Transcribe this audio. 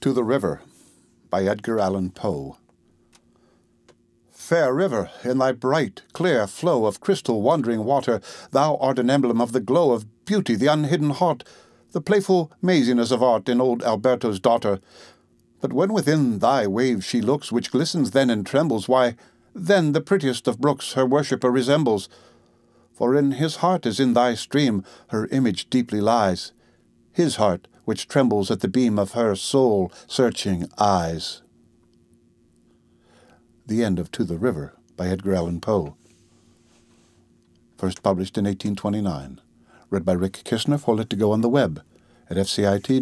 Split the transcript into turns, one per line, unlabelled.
To the River by Edgar Allan Poe. Fair river, in thy bright, clear flow of crystal wandering water, thou art an emblem of the glow of beauty, the unhidden heart, the playful maziness of art in old Alberto's daughter. But when within thy waves she looks, which glistens then and trembles, why, then the prettiest of brooks her worshipper resembles. For in his heart as in thy stream her image deeply lies, his heart which trembles at the beam of her soul searching eyes. The End of To the River by Edgar Allan Poe. First published in 1829. Read by Rick Kistner for Lit2Go on the web at fcit.usf.edu.